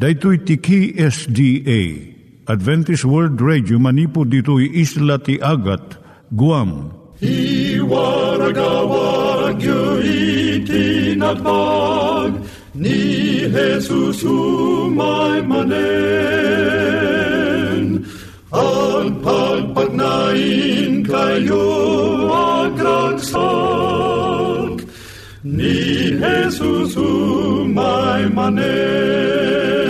Daitui tiki SDA Adventist World Radio manipud ditui isla ti Agat Guam. I waragawag itinatpag ni Jesus umay manen. Ang pagpagnain kayo agkansak ni Jesus umay manen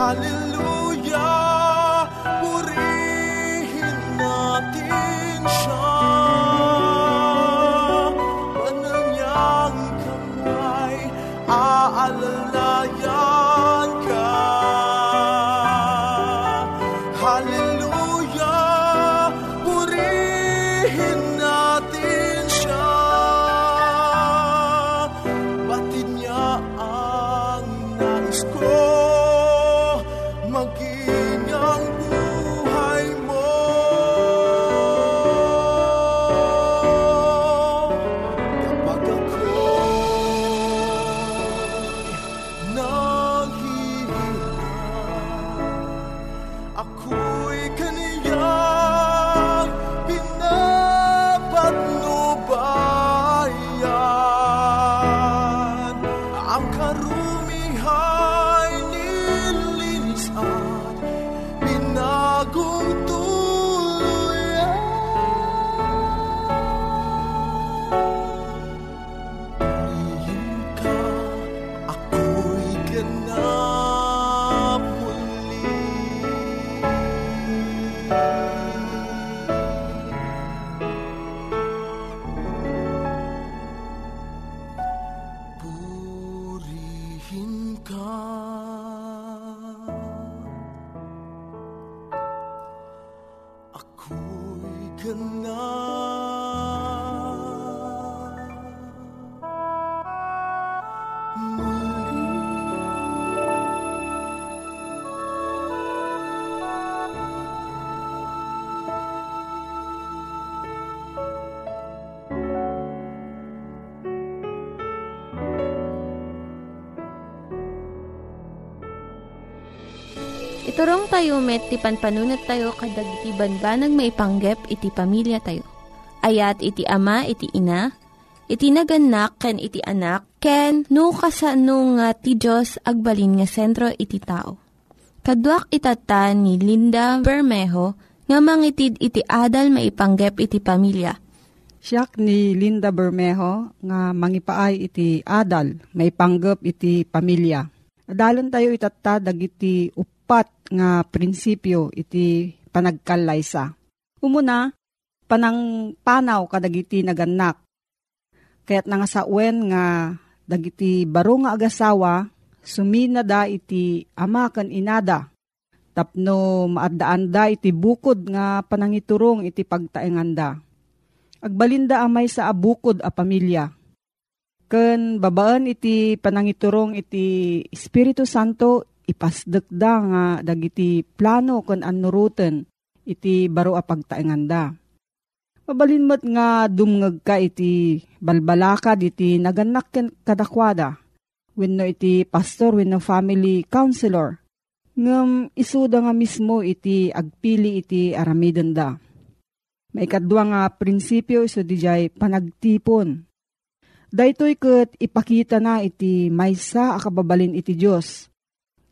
Hallelujah. Iturong tayo met, ti panpanunat tayo kadag iti banbanag maipanggep iti pamilya tayo. Ayat iti ama, iti ina, iti naganak, ken iti anak, ken no kasano nga ti Diyos agbalin nga sentro iti tao. Kaduak itata ni Linda Bermejo nga mangitid iti adal maipanggep iti pamilya. Siyak ni Linda Bermejo nga mangipaay iti adal, may panggap iti pamilya. Adalon tayo itatta dagiti upat nga prinsipyo iti panagkalaysa. Umuna, panang panaw kadagiti naganak. Kaya't nangasawen nga dagiti baro nga agasawa, sumina da iti ama kan inada. Tapno maadaan da iti bukod nga panangiturong iti pagtaenganda agbalinda amay sa abukod a pamilya. Ken babaan iti panangiturong iti Espiritu Santo ipasdek da nga dagiti plano ken anuruten iti baro a pagtaenganda. Mabalinmat nga dumngeg ka iti balbalakad iti naganak ken kadakwada. Wenno iti pastor wenno family counselor. Ngem isuda nga mismo iti agpili iti aramiden da. Maikadwa nga prinsipyo iso dijay panagtipon. Daytoy ket ipakita na iti maysa a kababalin iti Dios.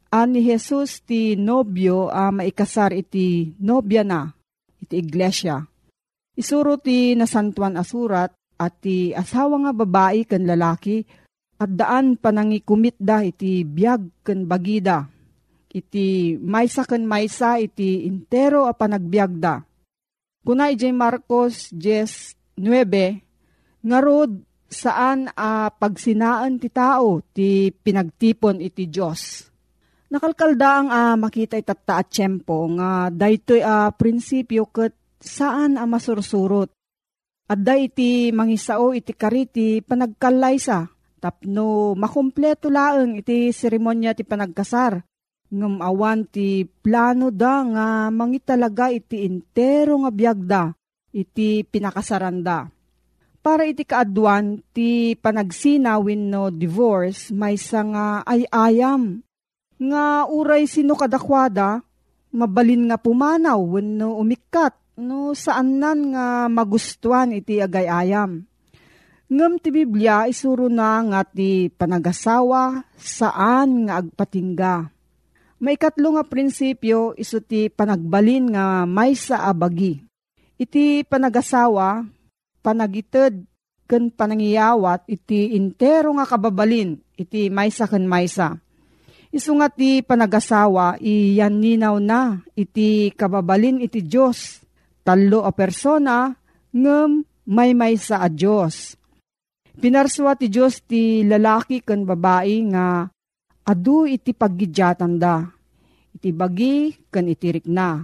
Ani Jesus ti nobyo a maikasar iti nobya na iti iglesia. Isuro ti nasantuan asurat at ti asawa nga babae ken lalaki at daan panangikumit da iti biyag ken bagida. Iti maysa ken maysa iti intero a panagbiag da Kuna ijay Marcos 10.9, nga rod saan a pagsinaan ti tao ti pinagtipon iti Diyos. Nakalkaldaang a makita itata at tiyempo nga daytoy a prinsipyo ket saan a masursurot. At da iti mangisao iti kariti panagkalaysa tapno makumpleto laeng iti seremonya ti panagkasar ngem awan ti plano da nga mangitalaga iti intero nga biagda iti pinakasaranda. Para iti kaadwan ti panagsinawin no divorce maysa nga ay-ayam nga uray sino kadakwada mabalin nga pumanaw wenno umikat no saan nan nga magustuhan iti agay-ayam. Ngem ti Biblia isuro na nga ti panagasawa saan nga agpatingga. Maikatlo nga prinsipyo iso ti panagbalin nga may sa abagi. Iti panagasawa, panagited ken panangiyawat iti intero nga kababalin iti maysa ken maysa. Isu nga ti panagasawa iyan ninaw na iti kababalin iti Dios. Tallo a persona ngem may maysa a Dios. Pinarswa ti Dios ti lalaki ken babae nga adu iti paggidyatan da. Iti bagi ken iti rikna.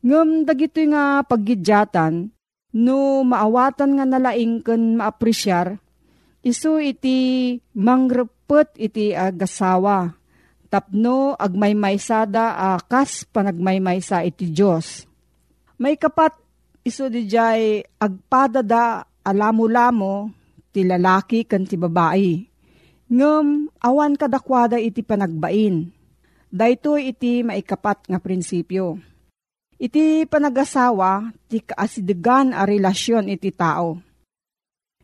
Ngem dagito nga paggidyatan, no maawatan nga nalaing ken maapresyar, iso iti mangrepet iti agasawa, tapno agmaymaysada akas panagmaymaysa iti Diyos. May kapat iso di jay agpadada alamo-lamo ti lalaki kan ti babae. Ngem awan kadakwada iti panagbain. Dayto iti maikapat nga prinsipyo Iti panagasawa, ti kaasidegan a relasyon iti tao.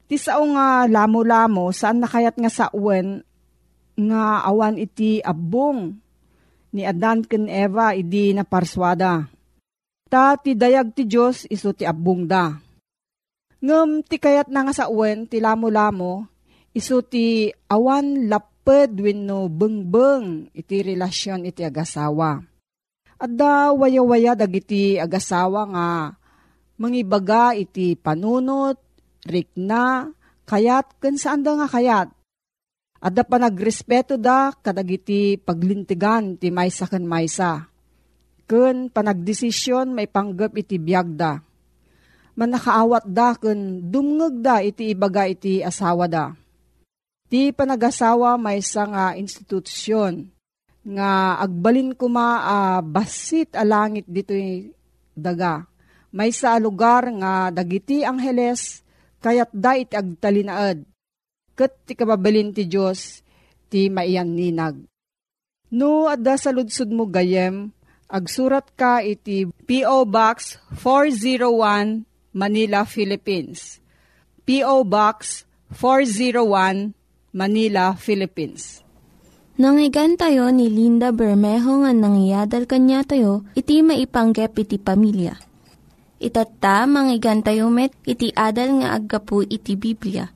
Ti sao nga lamo-lamo, saan nakayat nga sa uwen, nga awan iti abong ni Adan ken Eva idi na parswada. Ta ti dayag ti Diyos iso ti abong da. Ngem ti kayat na nga sa uwen, ti lamo-lamo, iso ti awan laped wenno bengbeng iti relasyon iti agasawa at da waya-waya dagiti agasawa nga mangibaga iti panunot, rikna, kayat, kan saan da nga kayat. At da pa nagrespeto da kadagiti paglintigan ti maysa kan maysa. Kun panagdesisyon may panggap iti biyag da. Manakaawat da kun dumngag da iti ibaga iti asawa da. Ti panagasawa maysa nga institusyon nga agbalin ko ma uh, basit a langit dito daga. May sa lugar nga dagiti angheles kayat da iti agtalinaad. Kat ti kababalin ti Diyos ti maiyan ninag. No, adda sa ludsud mo gayem, agsurat ka iti P.O. Box 401 Manila, Philippines. P.O. Box 401 Manila, Philippines. Nangyigan tayo ni Linda Bermejo nga nangyadal kanya tayo, iti maipanggep iti pamilya. Itatta, manggigan tayo met, iti adal nga aggapu iti Biblia.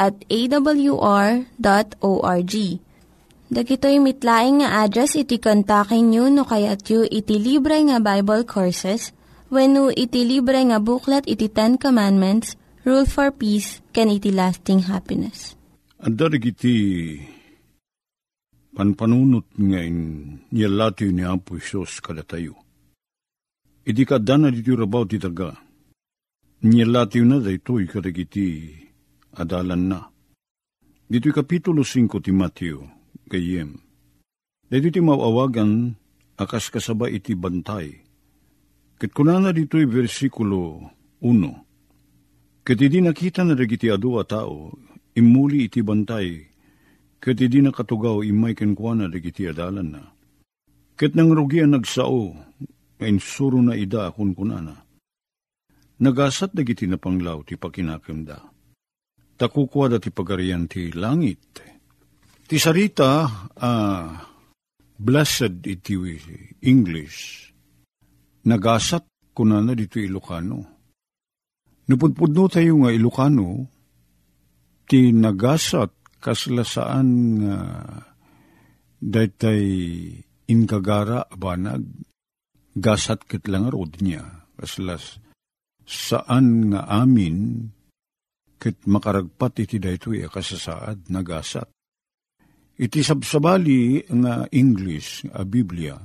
at awr.org. Dagitoy mitlaing nga address iti kontakin nyo no kayat yu iti libre nga Bible Courses when iti libre nga buklat iti Ten Commandments, Rule for Peace, can iti lasting happiness. Ang iti panpanunot ngayon niyalati ni Apo Isos kada tayo. Idi ka dana dito rabaw ti taga. Niyalati na daytoy kadagiti adalan na. Dito'y kapitulo 5 ti Mateo, kayem. Dito ti mawawagan akas kasaba iti bantay. Kat kunana dito'y versikulo 1. Kat idi nakita na dagiti adu a tao, imuli iti bantay Kat di na katugaw imay kenkwana dagiti adalan na. Kat nang rugian nagsao, ngayon suro na ida akun kunana. Nagasat dagiti na panglaw ti pakinakemda. Takukwa da ti pagarian ti langit. Ti sarita, uh, blessed iti English. Nagasat kunana dito Ilocano. Napudpudno tayo nga Ilocano, ti nagasat kaslasaan nga uh, daytay inkagara abanag gasat ket lang rod niya kaslas saan nga amin ket makaragpat iti daytoy kasasaad nagasat iti sabsabali nga English a Biblia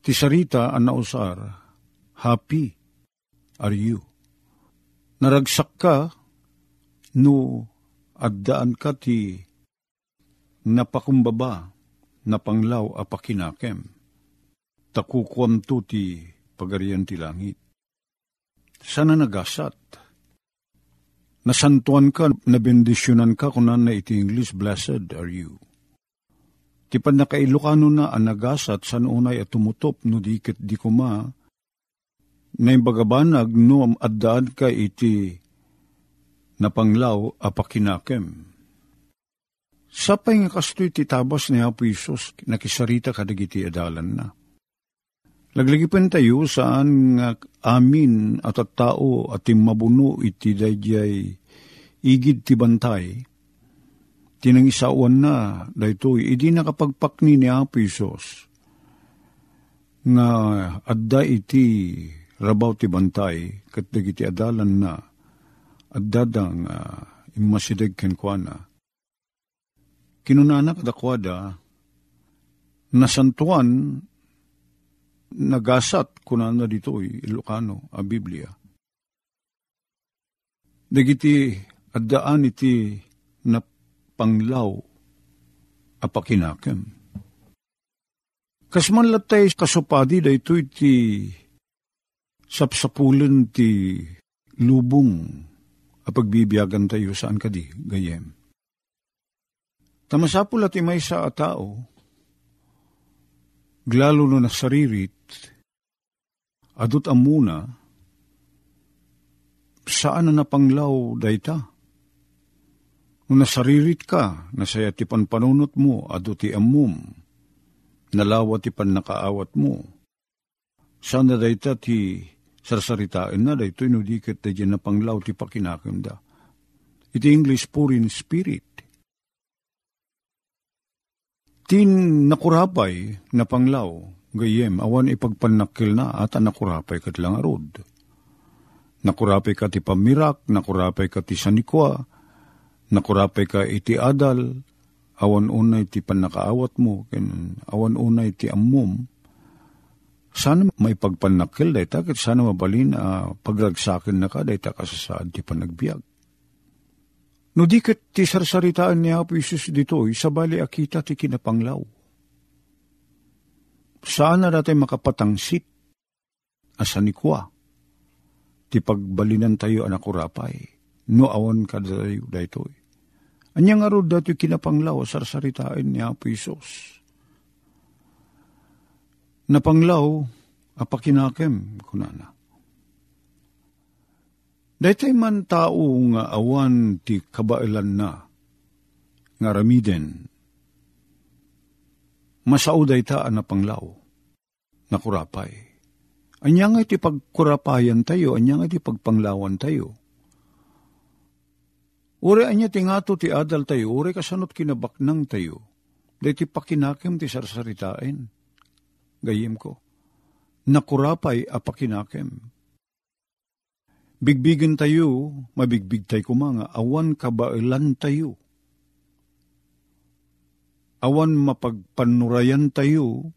ti sarita an nausar happy are you naragsak ka no agdaan ka ti napakumbaba na panglaw a pakinakem. Takukwam to ti pagarian ti langit. Sana nagasat. Nasantuan ka, nabendisyonan ka kunan na iti English, blessed are you. Ti pan nakailokano na anagasat san unay at tumutop no dikit di kuma na bagabanag no addaan ka iti napanglaw apakinakem. Sapay nga kastoy ti tabas ni Apo Isos, nakisarita kadagiti adalan na. Laglagipan tayo saan nga amin at at tao at mabuno iti dayjay igid ti bantay. Tinangisawan na daytoy idi nakapagpakni ni Apo Isos nga adda iti rabaw ti bantay kat dagiti adalan na adda dang uh, imasidag kenkwana. Kinunana kadakwada nasantuan nagasat kuna na dito Ilocano a Biblia. Dagiti addaan iti na panglaw apakinakem. Kasman latay kasupadi da ito iti sapsapulan ti lubong a pagbibiyagan tayo saan kadi gayem. Tamasapul at may sa tao, glalo no nasaririt, adot amuna, saan na napanglaw dayta? No nasaririt ka, nasaya ti panpanunot mo, adot ti amum, nalawa ti nakawat mo. Saan na dayta ti sarsaritain na dayto inudikat da dyan na panglaw ti pakinakim da. Iti English purin spirit. Tin nakurapay na panglaw, gayem, awan ipagpanakil na at nakurapay kat lang arod. Nakurapay ka ti pamirak, nakurapay ka ti sanikwa, nakurapay ka iti adal, awan unay ti panakaawat mo, ken, awan unay ti ammom. Sana may pagpanakil dayta, kat sana mabalin uh, pagragsakin na ka, dayta kasasaad ti panagbiag. No di kat ti sarsaritaan ni Apo Isus dito, isabali akita ti kinapanglaw. Saan na dati makapatangsit asanikwa, ti pagbalinan tayo anak urapay, no awan ka tayo dito. Anyang arod dati kinapanglaw sarsaritaan ni Apo Isus. Napanglaw, apakinakem, kunana. Daytay man tao nga awan ti kabailan na, nga ramiden, masao dayta na panglaw, na kurapay. Anya nga ti pagkurapayan tayo, anya nga ti pagpanglawan tayo. Uri anya ti ngato ti adal tayo, uri kasanot kinabaknang tayo, day ti pakinakem ti sarsaritain. Gayim ko, nakurapay a Bigbigan tayo, mabigbig tayo kumanga, awan kabailan tayo. Awan mapagpanurayan tayo,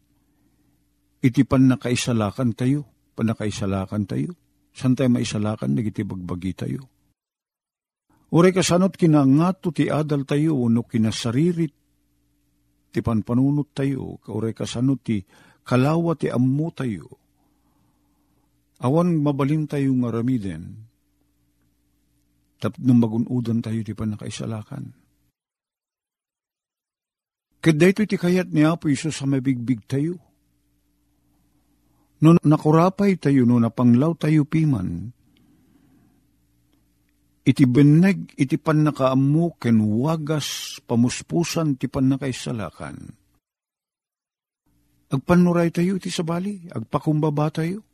iti panakaisalakan tayo, panakaisalakan tayo. San tayo maisalakan, nagiti bagbagi tayo. Ure kasanot kinangato ti adal tayo, no kinasaririt, ti panpanunot tayo, ure kasanot ti kalawa ti ammo tayo, Awan mabalin tayo nga ramiden, tap nung magunudan tayo di pa nakaisalakan. Kada ito iti kayat ni Apo Isos sa mabigbig tayo. No nakurapay tayo, no napanglaw tayo piman, iti beneg iti pan nakaamu ken wagas pamuspusan ti pan nakaisalakan. Agpanuray tayo iti sabali, agpakumbaba tayo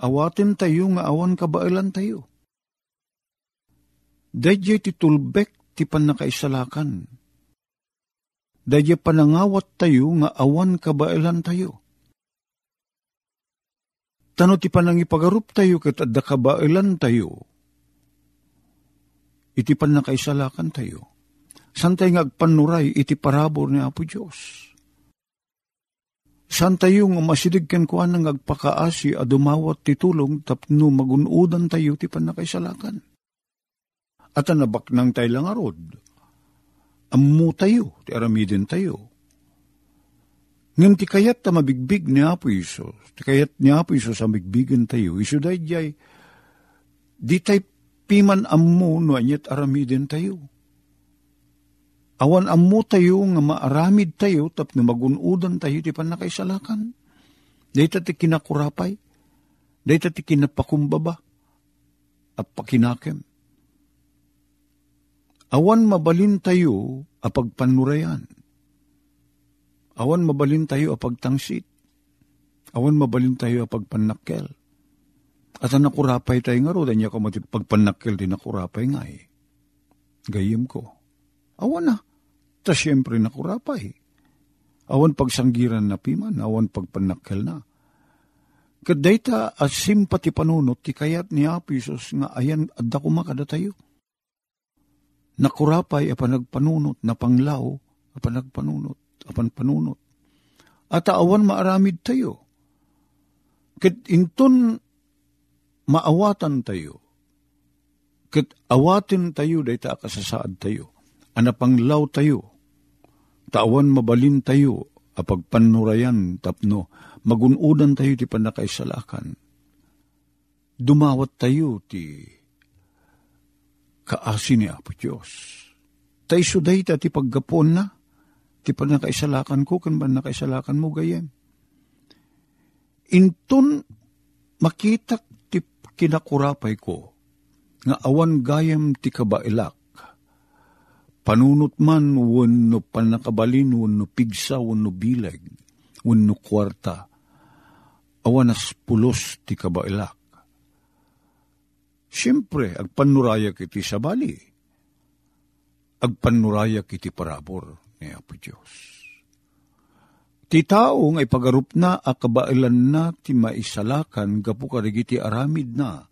awaten tayo nga awan kabailan tayo. Dadya ti tulbek ti panakaisalakan. Dadya panangawat tayo nga awan kabailan tayo. Tano ti panangipagarup tayo kat adda kabailan tayo. Iti panakaisalakan tayo. Santay nga agpanuray iti parabor ni Apo Diyos San tayo nga masidig ken kuan nga agpakaasi a dumawat ti tulong tapno magunudan tayo ti panakaisalakan. At anabak nang tayo lang arod. Ammo tayo, ti aramidin tayo. Ngam ti kayat ta mabigbig ni Apo Isos, ti kayat ni Apo Isos sa mabigbigan tayo, iso jay, di tay piman ammo no anyat aramidin tayo Awan ammo tayo nga maaramid tayo tap na magunudan tayo ti panakaisalakan. Dahita ti kinakurapay. Dahita ti kinapakumbaba. At pakinakem. Awan mabalin tayo apagpanurayan. Awan mabalin tayo apagtangsit. Awan mabalin tayo pagpanakkel. At ang nakurapay tayo nga ro, danya ko matit pagpanakkel din nakurapay nga eh. Gayim ko. Awan na. Ta siyempre nakurapay. Awan pagsanggiran na piman, awan pagpanakkel na. Kadayta at simpati panunot ti kayat ni Apisos nga ayan adda kumakada tayo. Nakurapay apan nagpanunot, napanglaw apan nagpanunot, apan panunot. At awan maaramid tayo. Kat inton maawatan tayo. Kat awatin tayo day ta kasasaad tayo. Anapanglaw tayo. Tawan mabalin tayo apagpanurayan tapno magunudan tayo ti panakaisalakan. Dumawat tayo ti kaasi ni Apo Diyos. Tay suday ta ti paggapon na, ti panakaisalakan ko, kan ba nakaisalakan mo gayem. Inton makita ti kinakurapay ko, nga awan gayam ti kabailak, panunot man wano panakabalin, wano pigsa, wano bilag, wano kwarta, awanas pulos ti kabailak. Siyempre, agpanurayak iti sabali. Agpanurayak iti parabor ni Apo Diyos. Ti tao nga ipagarup na akabailan na ti maisalakan gapu karigiti aramid na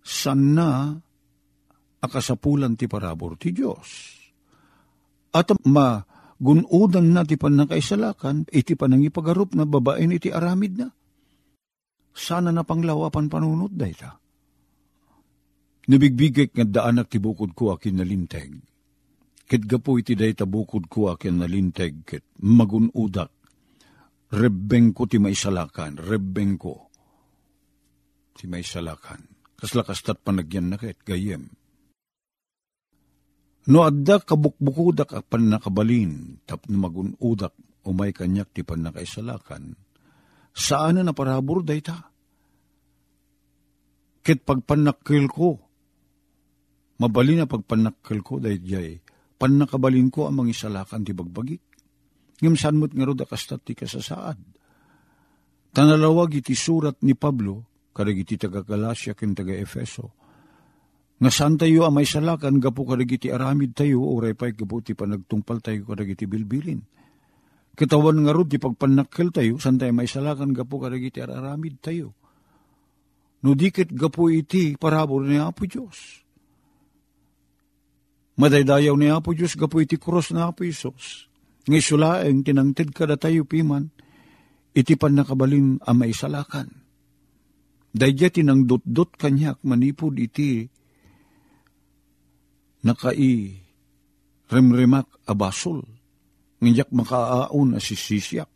san na akasapulan ti parabor ti Diyos. At ma gunudan na ti panakaisalakan, iti panangipagarup na babaen iti aramid na. Sana na panglawapan panunod dayta. Nabigbigay nga daanak ti bukod ko akin nalinteg. Ket gapo iti dayta bukod ko akin nalinteg, ket magunudak. Rebbeng ko ti maisalakan, rebbeng ko ti maisalakan. Kaslakastat panagyan na ket gayem. No adda kabukbukudak apan nakabalin, tapno magunudak umay kanyak ti pan nakaisalakan, saan na parabor dayta? Ket pagpanakil ko, mabalin na pagpanakil ko dayjay, pan nakabalin ko ang mga isalakan ti bagbagik. Ngam saan mo't nga roda kastat ti kasasaad. Tanalawag iti surat ni Pablo, kadag iti taga Galasya ken taga Efeso, nga saan tayo amay salakan, gapo kadag iti aramid tayo, oray pa'y gapo ti panagtungpal tayo kadag iti bilbilin. Kitawan nga ro, ti pagpanakil tayo, saan tayo may salakan, gapo kadag iti aramid tayo. No dikit gapo iti parabor ni Apo Diyos. Madaydayaw ni Apo Diyos, gapo iti cross na Apo Isos. Nga isulaeng tinangtid kada tayo piman, iti pan nakabalin amay salakan. Dayja tinang dot-dot kanyak manipod iti nakai remremak abasol. Ngijak makaaon asisisyak.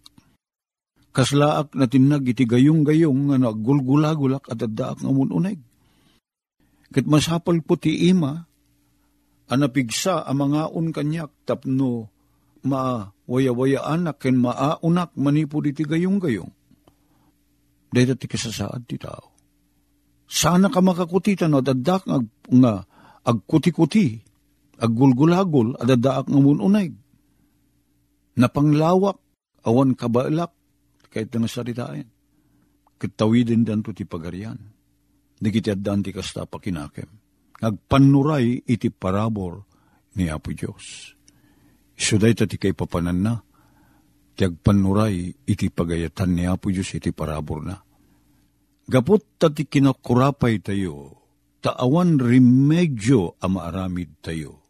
Kaslaak na tinag iti gayong-gayong nga naggulgulagulak at addaak nga mununeg. Kat masapal po ti ima, anapigsa ang mga un kanyak tapno ma-waya-waya anak ken maaunak manipod iti gayong-gayong. Dahil ti kasasaad ti tao. Sana ka makakutitan no daddak nga, nga agkuti-kuti, aggulgulagol, adadaak nga mununay. Napanglawak, awan kabalak, kahit na saritain. Kitawidin dan to ti pagarian. Nagiti addan ti kasta pakinakem. Agpanuray iti parabor ni Apo Diyos. Isuday ta ti kay papanan na. Ti agpanuray iti pagayatan ni Apo Diyos iti parabor na. Gapot ta ti kinakurapay tayo taawan remedyo a maaramid tayo.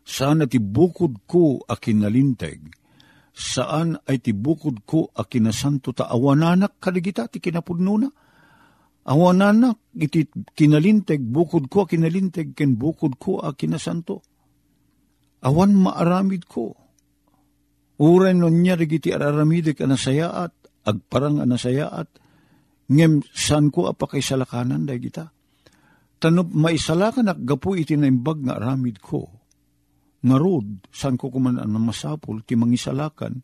Saan ti bukod ko a kinalinteg, saan ay ti bukod ko a kinasanto taawananak kaligita ti kinapudnuna. Awananak iti kinalinteg, bukod ko a kinalinteg, ken bukod ko a kinasanto. Awan maaramid ko. Uray no niya rigiti araramide ka nasayaat, agparang nasayaat, ngem san ko apakay salakanan day kita tanop maisalakan ak gapu iti naimbag nga aramid ko. Nga rod, san ko kuman ang masapol, ti mangisalakan,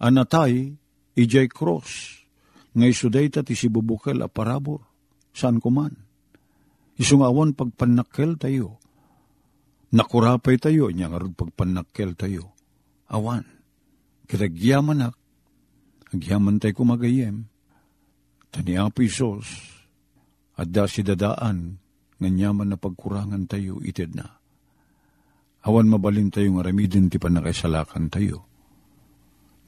anatay, ijay cross, nga isuday ta ti sibubukal a parabor, san kuman. Isungawan pagpanakkel tayo, nakurapay tayo, niya nga rod pagpanakkel tayo, awan, kiragyaman ak, Agyaman tayo kumagayem. Tani Apo Isos, at da si dadaan, nganyaman na pagkurangan tayo, itid na. Awan mabalin tayo nga ramidin ti panakaisalakan tayo.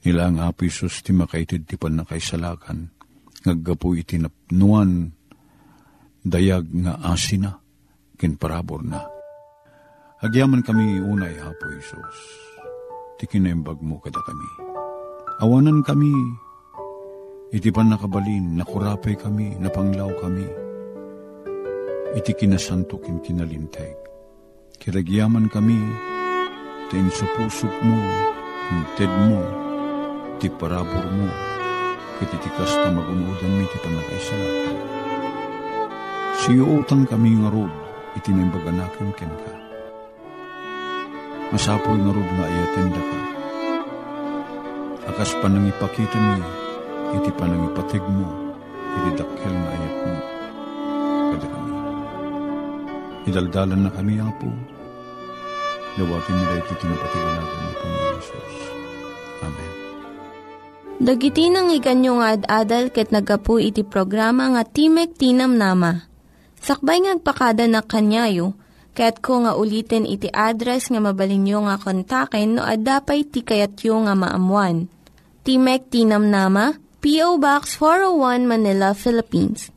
Nila ang Apo Isos ti makaitid ti panakaisalakan, ngaggapo iti napnuan, dayag nga asina, kinparabor na. Agyaman kami unay, Apo Isos, ti kinaimbag mo kada kami. Awanan kami, iti pan nakabalin, nakurapay kami, napanglaw kami. Iti kinasanto kin kinalinteg. Kiragyaman kami, tain sa pusok mo, hinted mo, ti parabor mo, kititikas na magunudan mi ti panakaisalakan. Siyo utang kami nga rod, itinembaganakin ken ka. Masapol nga rod nga ayatenda ka. Akas panangipakita mi, iti panangipatig mo, iti dakkel nga ayat mo. Idaldalan na kami, Apo. Dawatin nila iti tinapatiwalagan mo po ni Jesus. Amen. Dagiti nang iganyo nga ad-adal ket nagapu iti programa nga Timek Tinam Nama. Sakbay ngagpakada na kanyayo, ket ko nga ulitin iti address nga mabalinyo nga kontaken no ad-dapay ti kayatyo nga maamuan. Timek Tinam Nama, P.O. Box 401 Manila, Philippines.